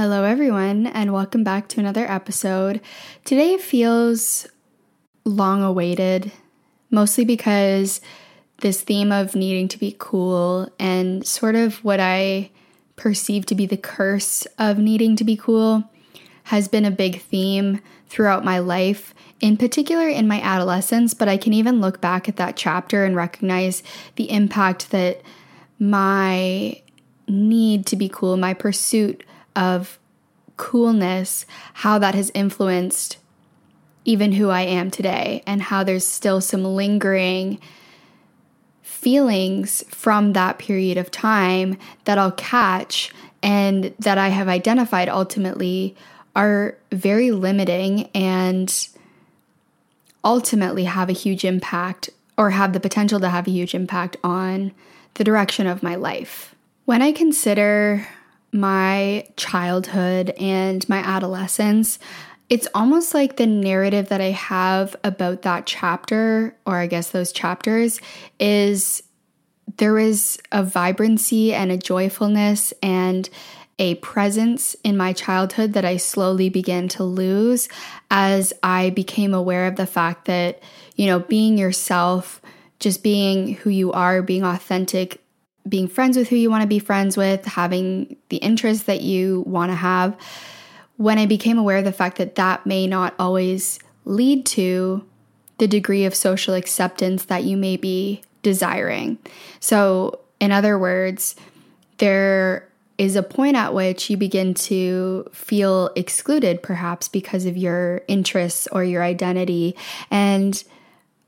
Hello, everyone, and welcome back to another episode. Today feels long awaited, mostly because this theme of needing to be cool and sort of what I perceive to be the curse of needing to be cool has been a big theme throughout my life, in particular in my adolescence. But I can even look back at that chapter and recognize the impact that my need to be cool, my pursuit of coolness, how that has influenced even who I am today, and how there's still some lingering feelings from that period of time that I'll catch and that I have identified ultimately are very limiting and ultimately have a huge impact or have the potential to have a huge impact on the direction of my life. When I consider my childhood and my adolescence, it's almost like the narrative that I have about that chapter, or I guess those chapters, is there was a vibrancy and a joyfulness and a presence in my childhood that I slowly began to lose as I became aware of the fact that, you know, being yourself, just being who you are, being authentic, being friends with who you want to be friends with, having the interests that you want to have. When I became aware of the fact that that may not always lead to the degree of social acceptance that you may be desiring. So, in other words, there is a point at which you begin to feel excluded, perhaps because of your interests or your identity. And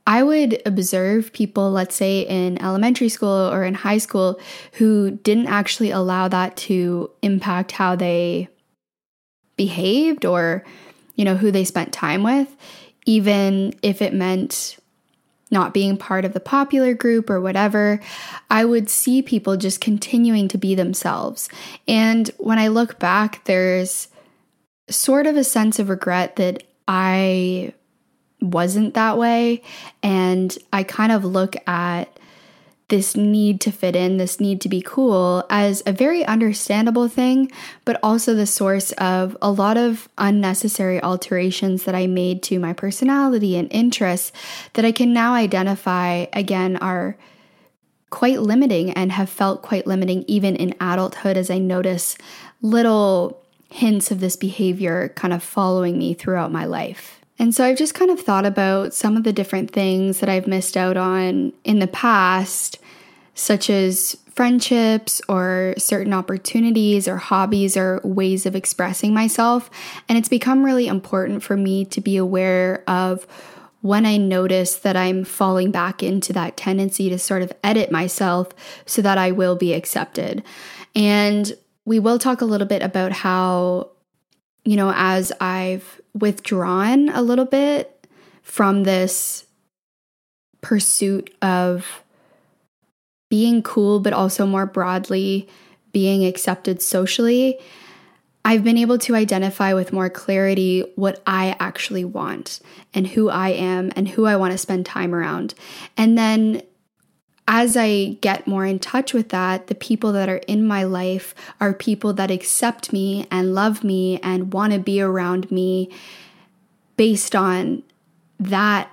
I would observe people, let's say in elementary school or in high school, who didn't actually allow that to impact how they behaved or, you know, who they spent time with, even if it meant not being part of the popular group or whatever, I would see people just continuing to be themselves. And when I look back, there's sort of a sense of regret that I wasn't that way. And I kind of look at this need to fit in, this need to be cool, as a very understandable thing, but also the source of a lot of unnecessary alterations that I made to my personality and interests that I can now identify again are quite limiting and have felt quite limiting even in adulthood as I notice little hints of this behavior kind of following me throughout my life. And so I've just kind of thought about some of the different things that I've missed out on in the past, such as friendships or certain opportunities or hobbies or ways of expressing myself. And it's become really important for me to be aware of when I notice that I'm falling back into that tendency to sort of edit myself so that I will be accepted. And we will talk a little bit about how, you know, as I've withdrawn a little bit from this pursuit of being cool, but also more broadly being accepted socially, I've been able to identify with more clarity what I actually want and who I am and who I want to spend time around. And then as I get more in touch with that, the people that are in my life are people that accept me and love me and want to be around me based on that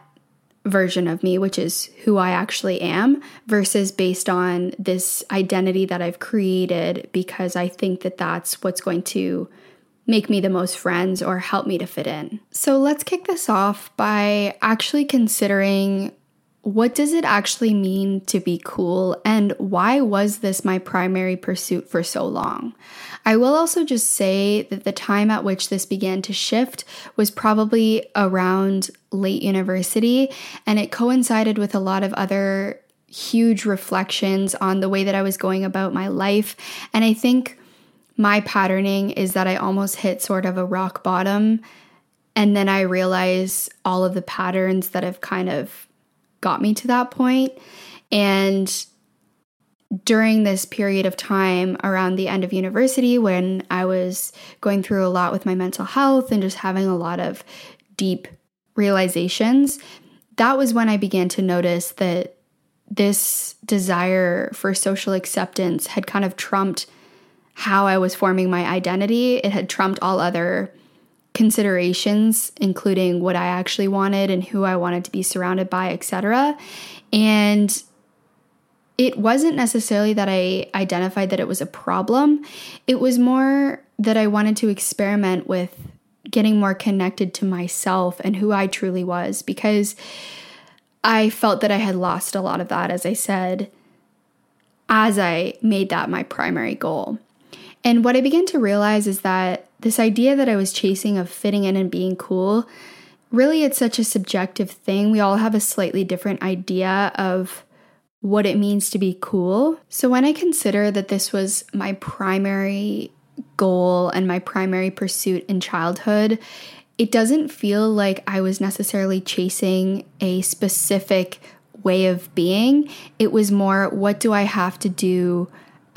version of me, which is who I actually am, versus based on this identity that I've created because I think that that's what's going to make me the most friends or help me to fit in. So let's kick this off by actually considering what does it actually mean to be cool and why was this my primary pursuit for so long? I will also just say that the time at which this began to shift was probably around late university, and it coincided with a lot of other huge reflections on the way that I was going about my life. And I think my patterning is that I almost hit sort of a rock bottom. And then I realize all of the patterns that have kind of got me to that point. And during this period of time around the end of university, when I was going through a lot with my mental health and just having a lot of deep realizations, that was when I began to notice that this desire for social acceptance had kind of trumped how I was forming my identity. It had trumped all other considerations, including what I actually wanted and who I wanted to be surrounded by, etc. And it wasn't necessarily that I identified that it was a problem. It was more that I wanted to experiment with getting more connected to myself and who I truly was because I felt that I had lost a lot of that, as I said, as I made that my primary goal. And what I began to realize is that this idea that I was chasing of fitting in and being cool, really, it's such a subjective thing. We all have a slightly different idea of what it means to be cool. So when I consider that this was my primary goal and my primary pursuit in childhood, it doesn't feel like I was necessarily chasing a specific way of being. It was more, what do I have to do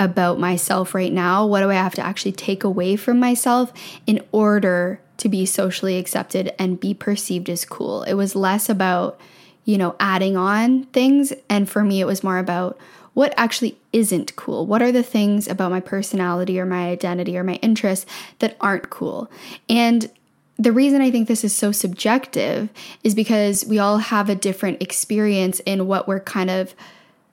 about myself right now? What do I have to actually take away from myself in order to be socially accepted and be perceived as cool? It was less about you know, adding on things. And for me, it was more about what actually isn't cool. What are the things about my personality or my identity or my interests that aren't cool? And the reason I think this is so subjective is because we all have a different experience in what we're kind of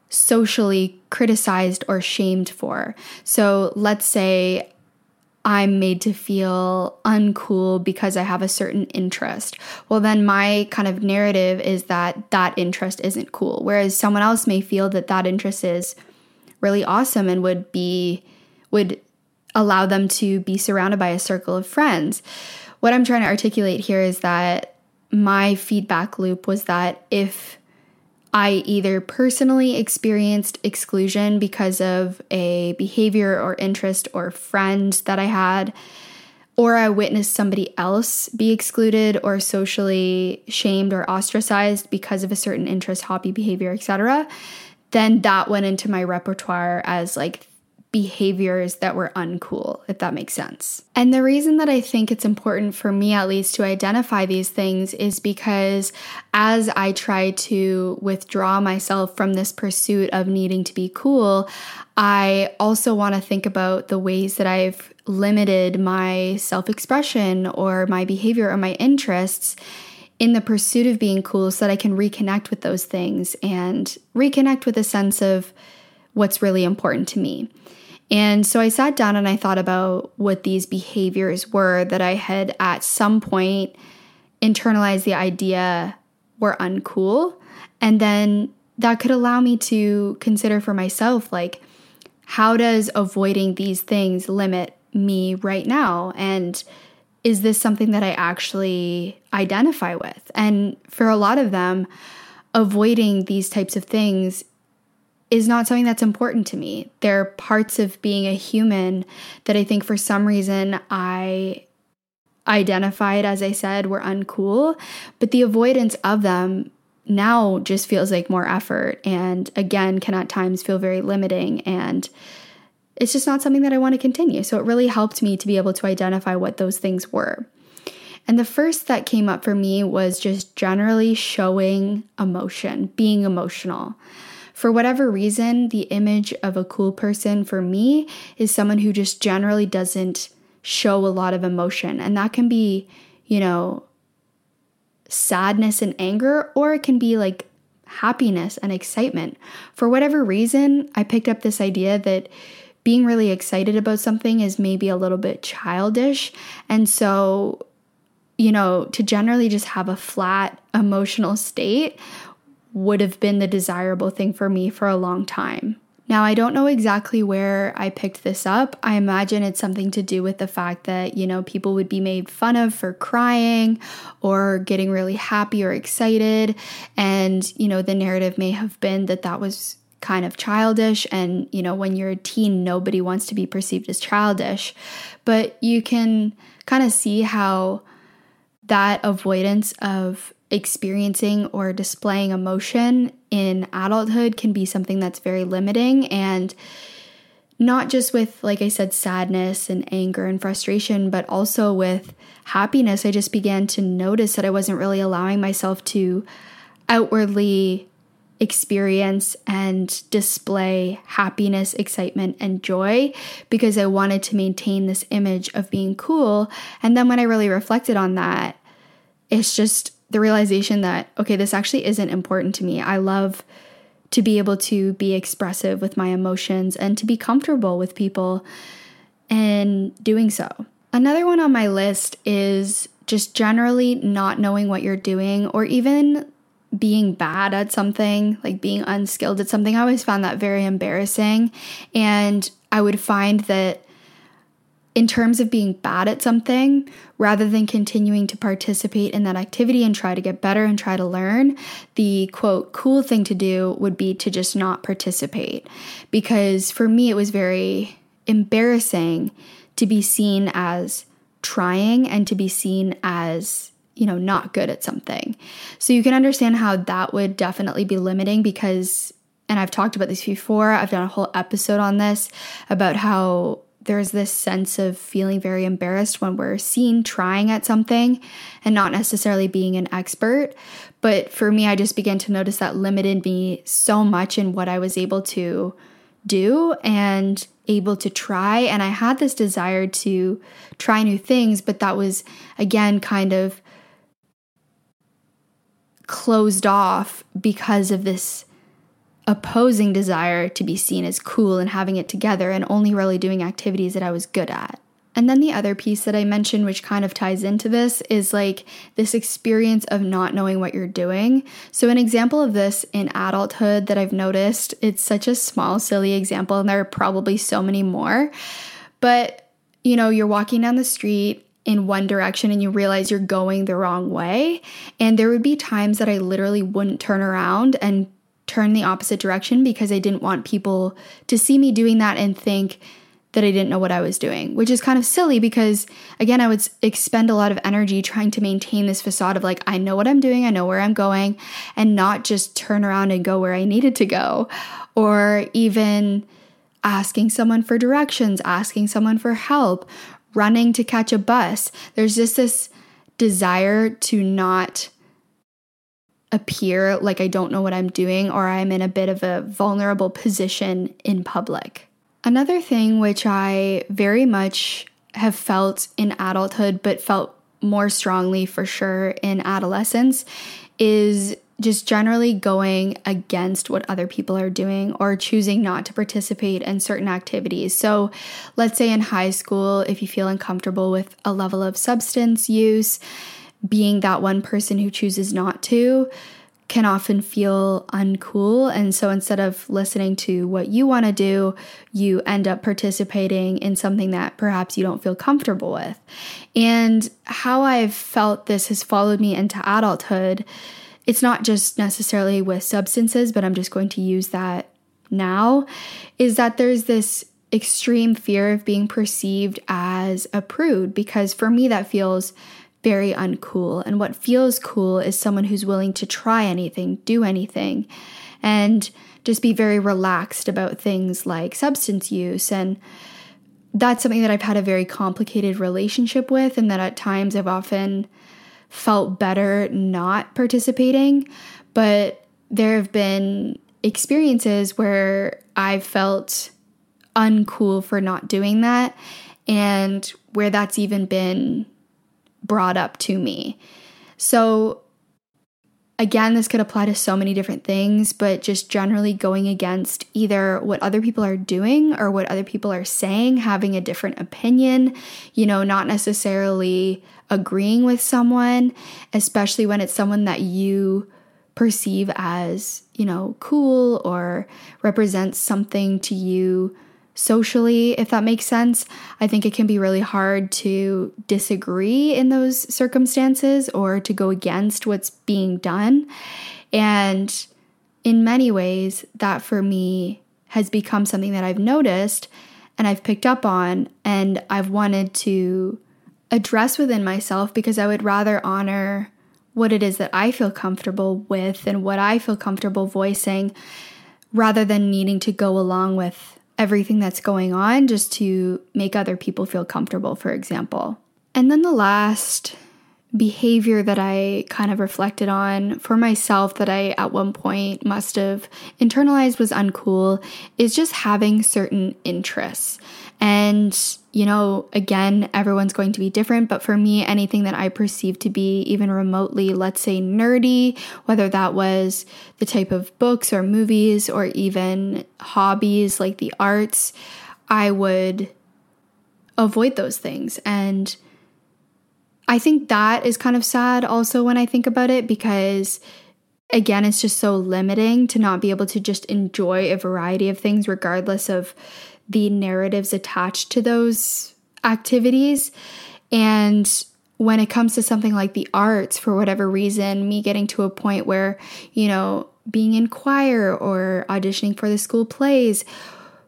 socially criticized or shamed for. So let's say I'm made to feel uncool because I have a certain interest. Well, then my kind of narrative is that that interest isn't cool. Whereas someone else may feel that that interest is really awesome and would be, would allow them to be surrounded by a circle of friends. What I'm trying to articulate here is that my feedback loop was that if I either personally experienced exclusion because of a behavior or interest or friend that I had, or I witnessed somebody else be excluded or socially shamed or ostracized because of a certain interest, hobby, behavior, etc., then that went into my repertoire as like behaviors that were uncool, if that makes sense. And the reason that I think it's important for me, at least, to identify these things is because as I try to withdraw myself from this pursuit of needing to be cool, I also want to think about the ways that I've limited my self expression or my behavior or my interests in the pursuit of being cool so that I can reconnect with those things and reconnect with a sense of what's really important to me. And so I sat down and I thought about what these behaviors were that I had at some point internalized the idea were uncool. And then that could allow me to consider for myself like, how does avoiding these things limit me right now? And is this something that I actually identify with? And for a lot of them, avoiding these types of things is not something that's important to me. There are parts of being a human that I think for some reason I identified, as I said, were uncool, but the avoidance of them now just feels like more effort and again can at times feel very limiting and it's just not something that I want to continue. So it really helped me to be able to identify what those things were. And the first that came up for me was just generally showing emotion, being emotional. For whatever reason, the image of a cool person for me is someone who just generally doesn't show a lot of emotion. And that can be, you know, sadness and anger, or it can be like happiness and excitement. For whatever reason, I picked up this idea that being really excited about something is maybe a little bit childish. And so, you know, to generally just have a flat emotional state would have been the desirable thing for me for a long time. Now, I don't know exactly where I picked this up. I imagine it's something to do with the fact that, you know, people would be made fun of for crying or getting really happy or excited. And, you know, the narrative may have been that that was kind of childish. And, you know, when you're a teen, nobody wants to be perceived as childish. But you can kind of see how that avoidance of experiencing or displaying emotion in adulthood can be something that's very limiting and not just with like I said sadness and anger and frustration but also with happiness. I just began to notice that I wasn't really allowing myself to outwardly experience and display happiness, excitement, and joy because I wanted to maintain this image of being cool. And then when I really reflected on that, it's just the realization that, okay, this actually isn't important to me. I love to be able to be expressive with my emotions and to be comfortable with people and doing so. Another one on my list is just generally not knowing what you're doing or even being bad at something, like being unskilled at something. I always found that very embarrassing. And I would find that in terms of being bad at something, rather than continuing to participate in that activity and try to get better and try to learn, the quote, cool thing to do would be to just not participate. Because for me, it was very embarrassing to be seen as trying and to be seen as you know not good at something so you can understand how that would definitely be limiting because and I've talked about this before I've done a whole episode on this about how there's this sense of feeling very embarrassed when we're seen trying at something and not necessarily being an expert. But for me, I just began to notice that limited me so much in what I was able to do and able to try. And I had this desire to try new things, but that was again kind of closed off because of this opposing desire to be seen as cool and having it together and only really doing activities that I was good at. And then the other piece that I mentioned, which kind of ties into this, is like this experience of not knowing what you're doing. So, an example of this in adulthood that I've noticed, it's such a small, silly example, and there are probably so many more. But, you know, you're walking down the street in one direction and you realize you're going the wrong way. And there would be times that I literally wouldn't turn around and turn the opposite direction because I didn't want people to see me doing that and think that I didn't know what I was doing, which is kind of silly because, again, I would expend a lot of energy trying to maintain this facade of like, I know what I'm doing, I know where I'm going, and not just turn around and go where I needed to go, or even asking someone for directions, asking someone for help, running to catch a bus. There's just this desire to not appear like I don't know what I'm doing or I'm in a bit of a vulnerable position in public. Another thing which I very much have felt in adulthood, but felt more strongly for sure in adolescence, is just generally going against what other people are doing or choosing not to participate in certain activities. So, let's say in high school, if you feel uncomfortable with a level of substance use, being that one person who chooses not to can often feel uncool. And so instead of listening to what you want to do, you end up participating in something that perhaps you don't feel comfortable with. And how I've felt this has followed me into adulthood. It's not just necessarily with substances, but I'm just going to use that now. Is that there's this extreme fear of being perceived as a prude because for me that feels very uncool. And what feels cool is someone who's willing to try anything, do anything, and just be very relaxed about things like substance use. And that's something that I've had a very complicated relationship with, and that at times I've often felt better not participating. But there have been experiences where I've felt uncool for not doing that, and where that's even been brought up to me. So again, this could apply to so many different things, but just generally going against either what other people are doing or what other people are saying, having a different opinion, you know, not necessarily agreeing with someone, especially when it's someone that you perceive as, you know, cool or represents something to you socially, if that makes sense. I think it can be really hard to disagree in those circumstances or to go against what's being done. And in many ways, that for me has become something that I've noticed and I've picked up on and I've wanted to address within myself because I would rather honor what it is that I feel comfortable with and what I feel comfortable voicing rather than needing to go along with everything that's going on just to make other people feel comfortable, for example. And then the last behavior that I kind of reflected on for myself that I at one point must have internalized was uncool is just having certain interests. And, you know, again, everyone's going to be different, but for me, anything that I perceived to be even remotely, let's say, nerdy, whether that was the type of books or movies or even hobbies like the arts, I would avoid those things. And I think that is kind of sad also when I think about it because again, it's just so limiting to not be able to just enjoy a variety of things regardless of the narratives attached to those activities. And when it comes to something like the arts, for whatever reason, me getting to a point where, you know, being in choir or auditioning for the school plays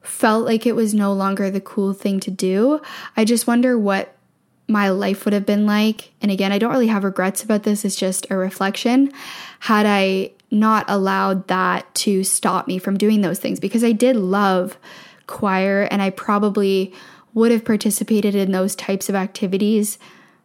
felt like it was no longer the cool thing to do. I just wonder what my life would have been like. And again, I don't really have regrets about this, it's just a reflection. Had I not allowed that to stop me from doing those things, because I did love choir and I probably would have participated in those types of activities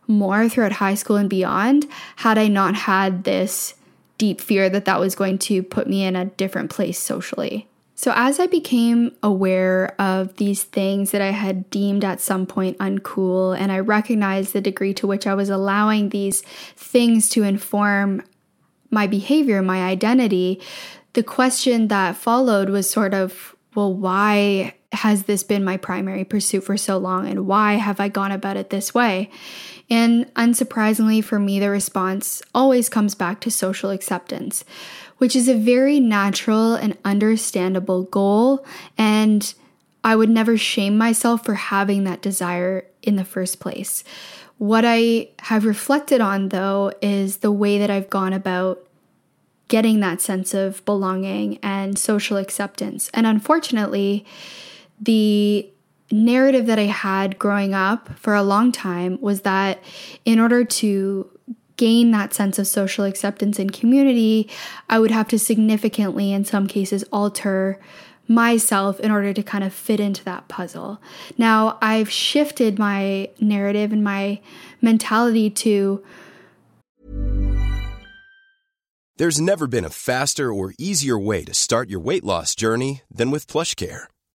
more throughout high school and beyond had I not had this deep fear that that was going to put me in a different place socially. So, as I became aware of these things that I had deemed at some point uncool, and I recognized the degree to which I was allowing these things to inform my behavior, my identity, the question that followed was sort of, well, why has this been my primary pursuit for so long, and why have I gone about it this way? And unsurprisingly for me, the response always comes back to social acceptance which is a very natural and understandable goal. And I would never shame myself for having that desire in the first place. What I have reflected on, though, is the way that I've gone about getting that sense of belonging and social acceptance. And unfortunately, the narrative that I had growing up for a long time was that in order to gain that sense of social acceptance and community, I would have to significantly, in some cases, alter myself in order to kind of fit into that puzzle. Now, I've shifted my narrative and my mentality to. There's never been a faster or easier way to start your weight loss journey than with PlushCare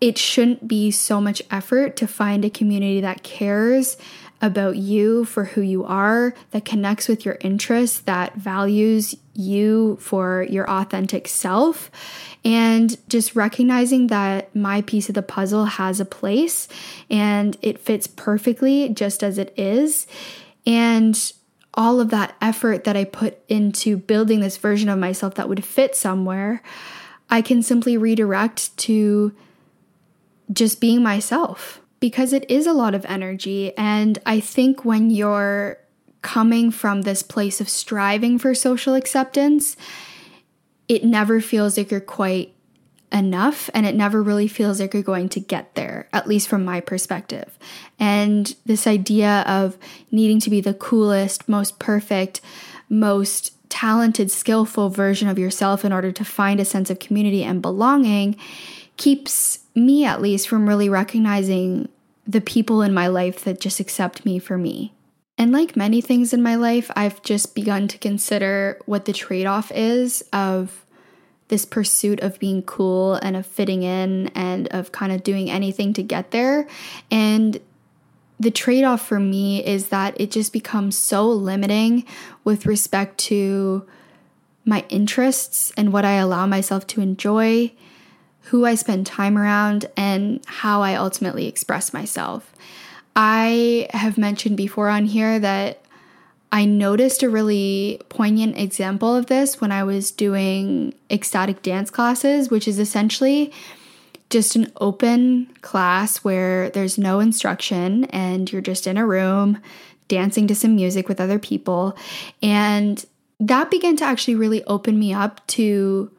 it shouldn't be so much effort to find a community that cares about you for who you are, that connects with your interests, that values you for your authentic self, and just recognizing that my piece of the puzzle has a place and it fits perfectly just as it is. And all of that effort that I put into building this version of myself that would fit somewhere, I can simply redirect to just being myself because it is a lot of energy. And I think when you're coming from this place of striving for social acceptance, it never feels like you're quite enough and it never really feels like you're going to get there, at least from my perspective. And this idea of needing to be the coolest, most perfect, most talented, skillful version of yourself in order to find a sense of community and belonging keeps me at least from really recognizing the people in my life that just accept me for me. And like many things in my life, I've just begun to consider what the trade off is of this pursuit of being cool and of fitting in and of kind of doing anything to get there. And the trade off for me is that it just becomes so limiting with respect to my interests and what I allow myself to enjoy who I spend time around, and how I ultimately express myself. I have mentioned before on here that I noticed a really poignant example of this when I was doing ecstatic dance classes, which is essentially just an open class where there's no instruction and you're just in a room dancing to some music with other people. And that began to actually really open me up to,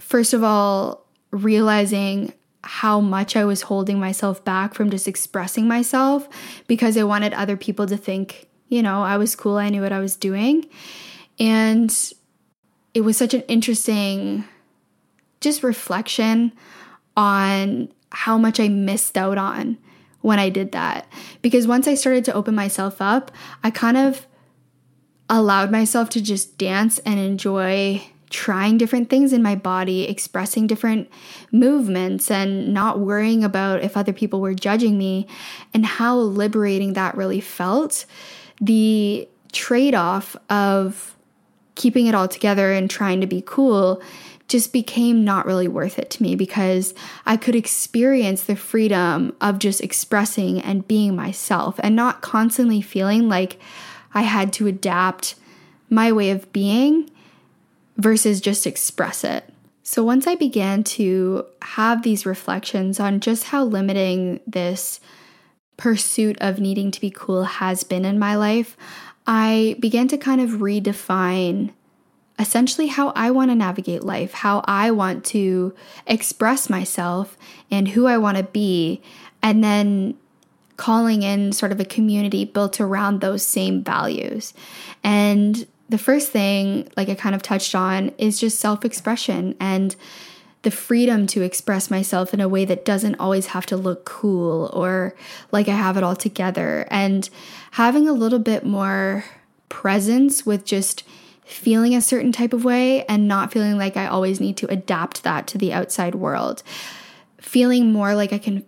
first of all, realizing how much I was holding myself back from just expressing myself because I wanted other people to think, you know, I was cool, I knew what I was doing. And it was such an interesting just reflection on how much I missed out on when I did that. Because once I started to open myself up, I kind of allowed myself to just dance and enjoy trying different things in my body, expressing different movements, and not worrying about if other people were judging me, and how liberating that really felt. The trade off of keeping it all together and trying to be cool just became not really worth it to me because I could experience the freedom of just expressing and being myself and not constantly feeling like I had to adapt my way of being versus just express it. So once I began to have these reflections on just how limiting this pursuit of needing to be cool has been in my life, I began to kind of redefine essentially how I want to navigate life, how I want to express myself and who I want to be, and then calling in sort of a community built around those same values. And the first thing, like I kind of touched on, is just self expression and the freedom to express myself in a way that doesn't always have to look cool or like I have it all together. And having a little bit more presence with just feeling a certain type of way and not feeling like I always need to adapt that to the outside world. Feeling more like I can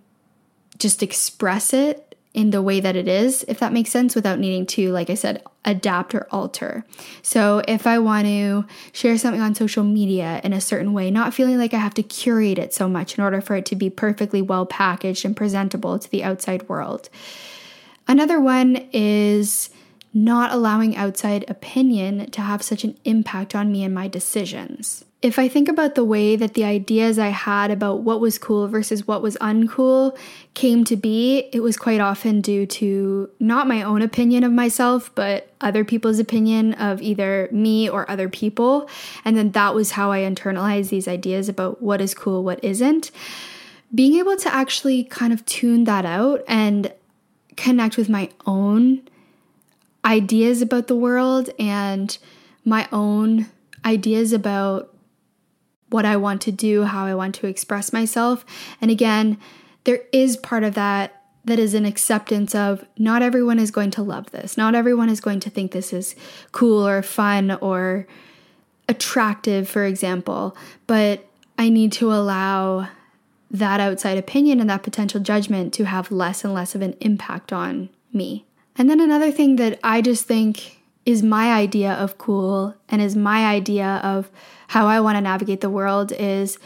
just express it in the way that it is, if that makes sense, without needing to, like I said, adapt or alter. So if I want to share something on social media in a certain way, not feeling like I have to curate it so much in order for it to be perfectly well packaged and presentable to the outside world. Another one is not allowing outside opinion to have such an impact on me and my decisions if I think about the way that the ideas I had about what was cool versus what was uncool came to be, it was quite often due to not my own opinion of myself, but other people's opinion of either me or other people. And then that was how I internalized these ideas about what is cool, what isn't. being able to actually kind of tune that out and connect with my own ideas about the world and my own ideas about what I want to do, how I want to express myself. And again, there is part of that that is an acceptance of not everyone is going to love this. Not everyone is going to think this is cool or fun or attractive, for example. But I need to allow that outside opinion and that potential judgment to have less and less of an impact on me. And then another thing that I just think is my idea of cool and is my idea of how I want to navigate the world is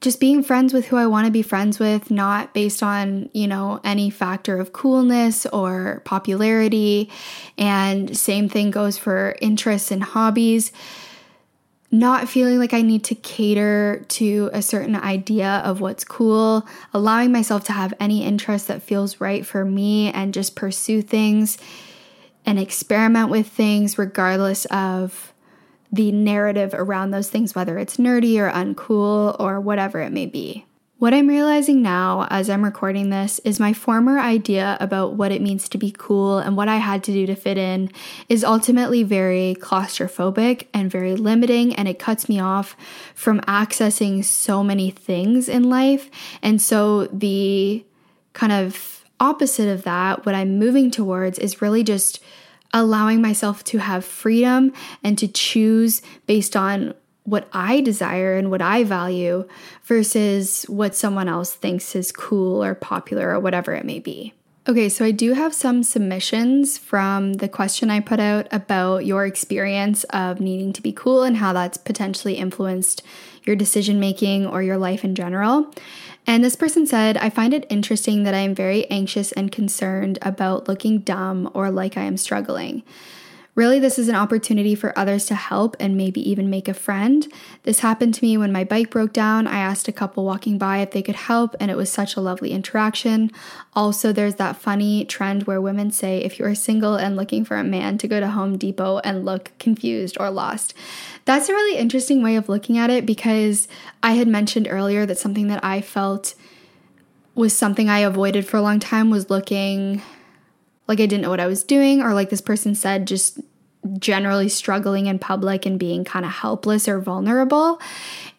just being friends with who I want to be friends with, not based on, you know, any factor of coolness or popularity. And same thing goes for interests and hobbies. Not feeling like I need to cater to a certain idea of what's cool, allowing myself to have any interest that feels right for me and just pursue things and experiment with things regardless of the narrative around those things, whether it's nerdy or uncool or whatever it may be. What I'm realizing now as I'm recording this is my former idea about what it means to be cool and what I had to do to fit in is ultimately very claustrophobic and very limiting, and it cuts me off from accessing so many things in life. And so, the kind of opposite of that, what I'm moving towards is really just allowing myself to have freedom and to choose based on what I desire and what I value versus what someone else thinks is cool or popular or whatever it may be. Okay, so I do have some submissions from the question I put out about your experience of needing to be cool and how that's potentially influenced your decision making or your life in general. And this person said, I find it interesting that I am very anxious and concerned about looking dumb or like I am struggling. Really, this is an opportunity for others to help and maybe even make a friend. This happened to me when my bike broke down. I asked a couple walking by if they could help, and it was such a lovely interaction. Also, there's that funny trend where women say if you are single and looking for a man to go to Home Depot and look confused or lost. That's a really interesting way of looking at it because I had mentioned earlier that something that I felt was something I avoided for a long time was looking like I didn't know what I was doing, or like this person said, just generally struggling in public and being kind of helpless or vulnerable.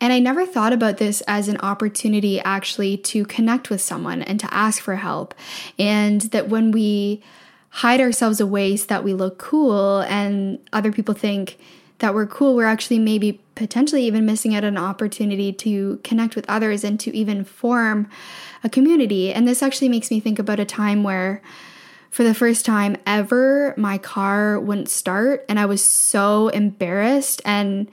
And I never thought about this as an opportunity actually to connect with someone and to ask for help. And that when we hide ourselves away so that we look cool and other people think that we're cool, we're actually maybe potentially even missing out an opportunity to connect with others and to even form a community. And this actually makes me think about a time where for the first time ever, my car wouldn't start, and I was so embarrassed. And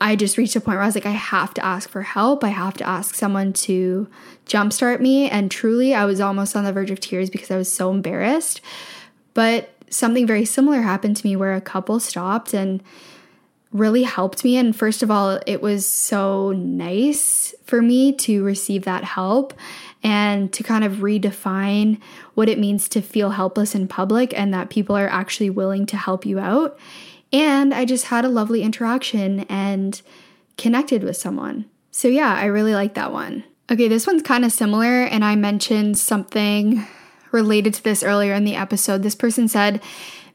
I just reached a point where I was like, I have to ask for help. I have to ask someone to jumpstart me. And truly, I was almost on the verge of tears because I was so embarrassed. But something very similar happened to me where a couple stopped and really helped me. And first of all, it was so nice for me to receive that help and to kind of redefine what it means to feel helpless in public and that people are actually willing to help you out. And I just had a lovely interaction and connected with someone. So, yeah, I really like that one. Okay, this one's kind of similar, and I mentioned something related to this earlier in the episode. This person said,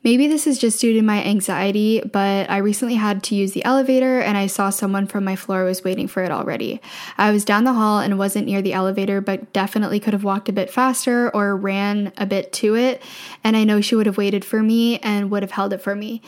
Maybe this is just due to my anxiety, but I recently had to use the elevator and I saw someone from my floor was waiting for it already. I was down the hall and wasn't near the elevator, but definitely could have walked a bit faster or ran a bit to it. And I know she would have waited for me and would have held it for me.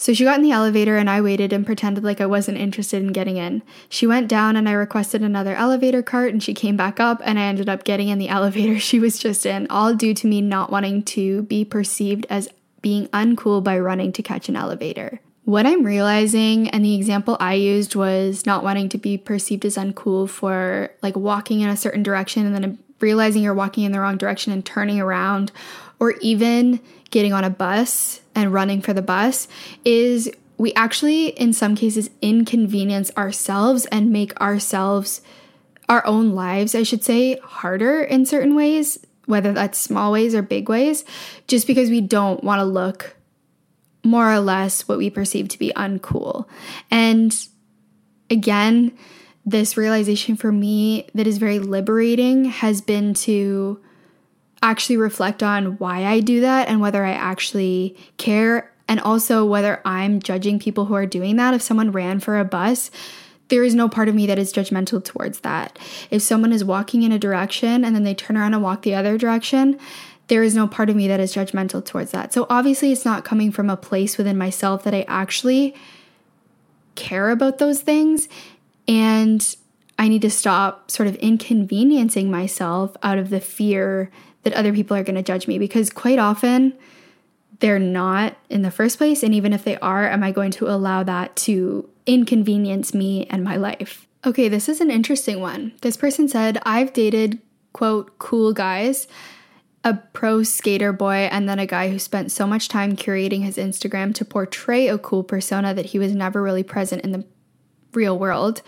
So she got in the elevator and I waited and pretended like I wasn't interested in getting in. She went down and I requested another elevator cart and she came back up and I ended up getting in the elevator she was just in, all due to me not wanting to be perceived as being uncool by running to catch an elevator. What I'm realizing, and the example I used was not wanting to be perceived as uncool for like walking in a certain direction and then realizing you're walking in the wrong direction and turning around, or even getting on a bus and running for the bus, is we actually, in some cases, inconvenience ourselves and make ourselves, our own lives, I should say, harder in certain ways whether that's small ways or big ways, just because we don't want to look more or less what we perceive to be uncool. And again, this realization for me that is very liberating has been to actually reflect on why I do that and whether I actually care and also whether I'm judging people who are doing that. If someone ran for a bus, there is no part of me that is judgmental towards that. If someone is walking in a direction and then they turn around and walk the other direction, there is no part of me that is judgmental towards that. So obviously, it's not coming from a place within myself that I actually care about those things. And I need to stop sort of inconveniencing myself out of the fear that other people are going to judge me because quite often they're not in the first place. And even if they are, am I going to allow that to inconvenience me and my life? Okay, this is an interesting one. This person said, I've dated, quote, cool guys, a pro skater boy, and then a guy who spent so much time curating his Instagram to portray a cool persona that he was never really present in the real world,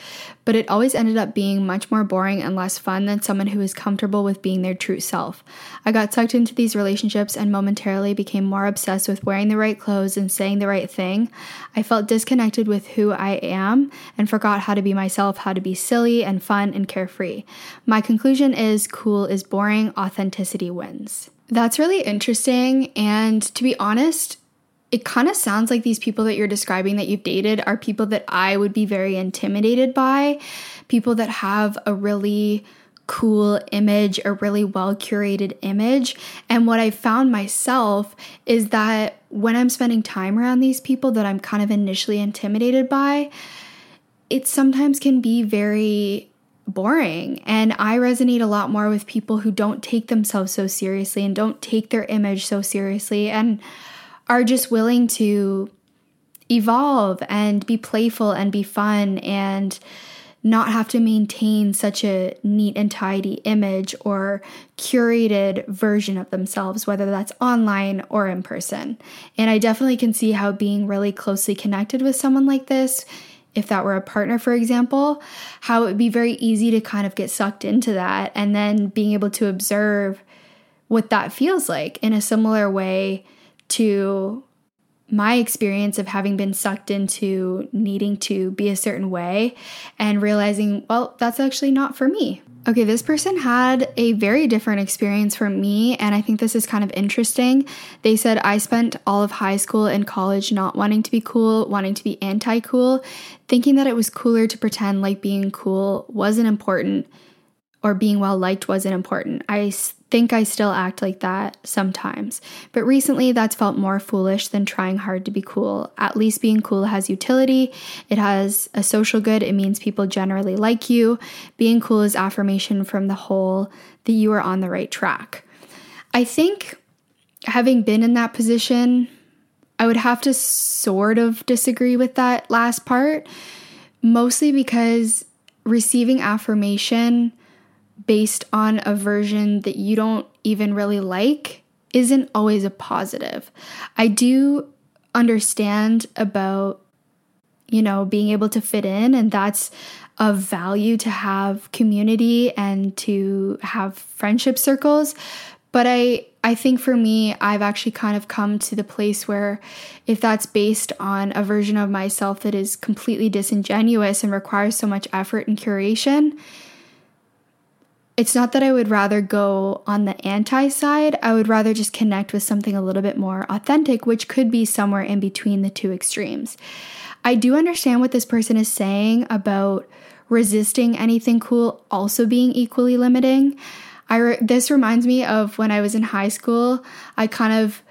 but it always ended up being much more boring and less fun than someone who is comfortable with being their true self. I got sucked into these relationships and momentarily became more obsessed with wearing the right clothes and saying the right thing. I felt disconnected with who I am and forgot how to be myself, how to be silly and fun and carefree. My conclusion is cool is boring, authenticity wins. That's really interesting. And to be honest, it kind of sounds like these people that you're describing that you've dated are people that I would be very intimidated by, people that have a really cool image, a really well curated image. And what I found myself is that when I'm spending time around these people that I'm kind of initially intimidated by, it sometimes can be very boring. And I resonate a lot more with people who don't take themselves so seriously and don't take their image so seriously. And are just willing to evolve and be playful and be fun and not have to maintain such a neat and tidy image or curated version of themselves, whether that's online or in person. And I definitely can see how being really closely connected with someone like this, if that were a partner, for example, how it would be very easy to kind of get sucked into that and then being able to observe what that feels like in a similar way to my experience of having been sucked into needing to be a certain way and realizing, well, that's actually not for me. Okay, this person had a very different experience from me, and I think this is kind of interesting. They said, I spent all of high school and college not wanting to be cool, wanting to be anti cool, thinking that it was cooler to pretend like being cool wasn't important or being well liked wasn't important. I think I still act like that sometimes, but recently that's felt more foolish than trying hard to be cool. At least being cool has utility, it has a social good, it means people generally like you. Being cool is affirmation from the whole that you are on the right track. I think having been in that position, I would have to sort of disagree with that last part, mostly because receiving affirmation based on a version that you don't even really like isn't always a positive. I do understand about, you know, being able to fit in, and that's of value to have community and to have friendship circles. But I, I think for me, I've actually kind of come to the place where if that's based on a version of myself that is completely disingenuous and requires so much effort and curation, it's not that I would rather go on the anti side. I would rather just connect with something a little bit more authentic, which could be somewhere in between the two extremes. I do understand what this person is saying about resisting anything cool also being equally limiting. I re- this reminds me of when I was in high school. I kind of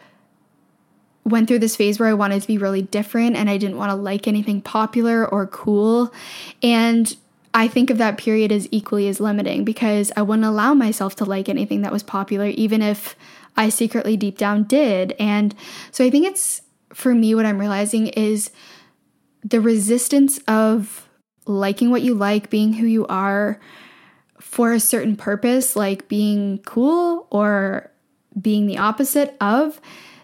went through this phase where I wanted to be really different and I didn't want to like anything popular or cool. And I think of that period as equally as limiting because I wouldn't allow myself to like anything that was popular, even if I secretly deep down did. And so I think it's for me, what I'm realizing is the resistance of liking what you like, being who you are for a certain purpose, like being cool or being the opposite of,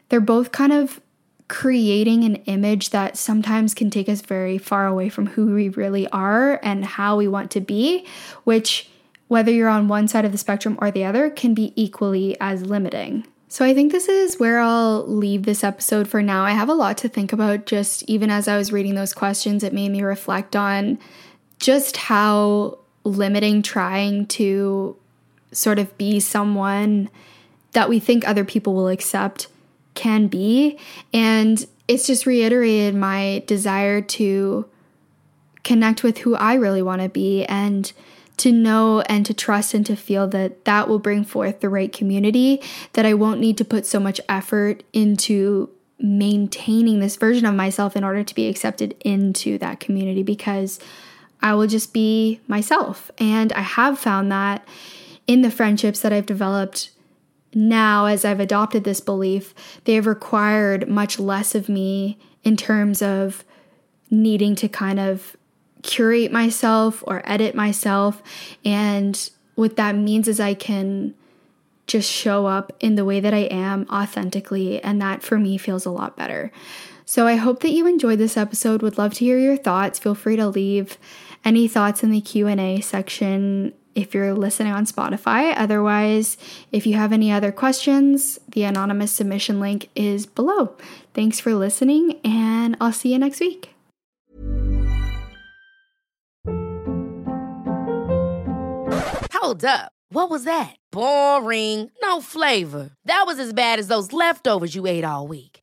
they're both kind of creating an image that sometimes can take us very far away from who we really are and how we want to be, which, whether you're on one side of the spectrum or the other, can be equally as limiting. So, I think this is where I'll leave this episode for now. I have a lot to think about just even as I was reading those questions, it made me reflect on just how limiting trying to sort of be someone that we think other people will accept can be. And it's just reiterated my desire to connect with who I really want to be and to know and to trust and to feel that that will bring forth the right community, that I won't need to put so much effort into maintaining this version of myself in order to be accepted into that community because I will just be myself. And I have found that in the friendships that I've developed now, as I've adopted this belief, they have required much less of me in terms of needing to kind of curate myself or edit myself. And what that means is I can just show up in the way that I am authentically. And that for me feels a lot better. So I hope that you enjoyed this episode. Would love to hear your thoughts. Feel free to leave any thoughts in the Q&A section if you're listening on Spotify. Otherwise, if you have any other questions, the anonymous submission link is below. Thanks for listening, and I'll see you next week. Hold up. What was that? Boring. No flavor. That was as bad as those leftovers you ate all week.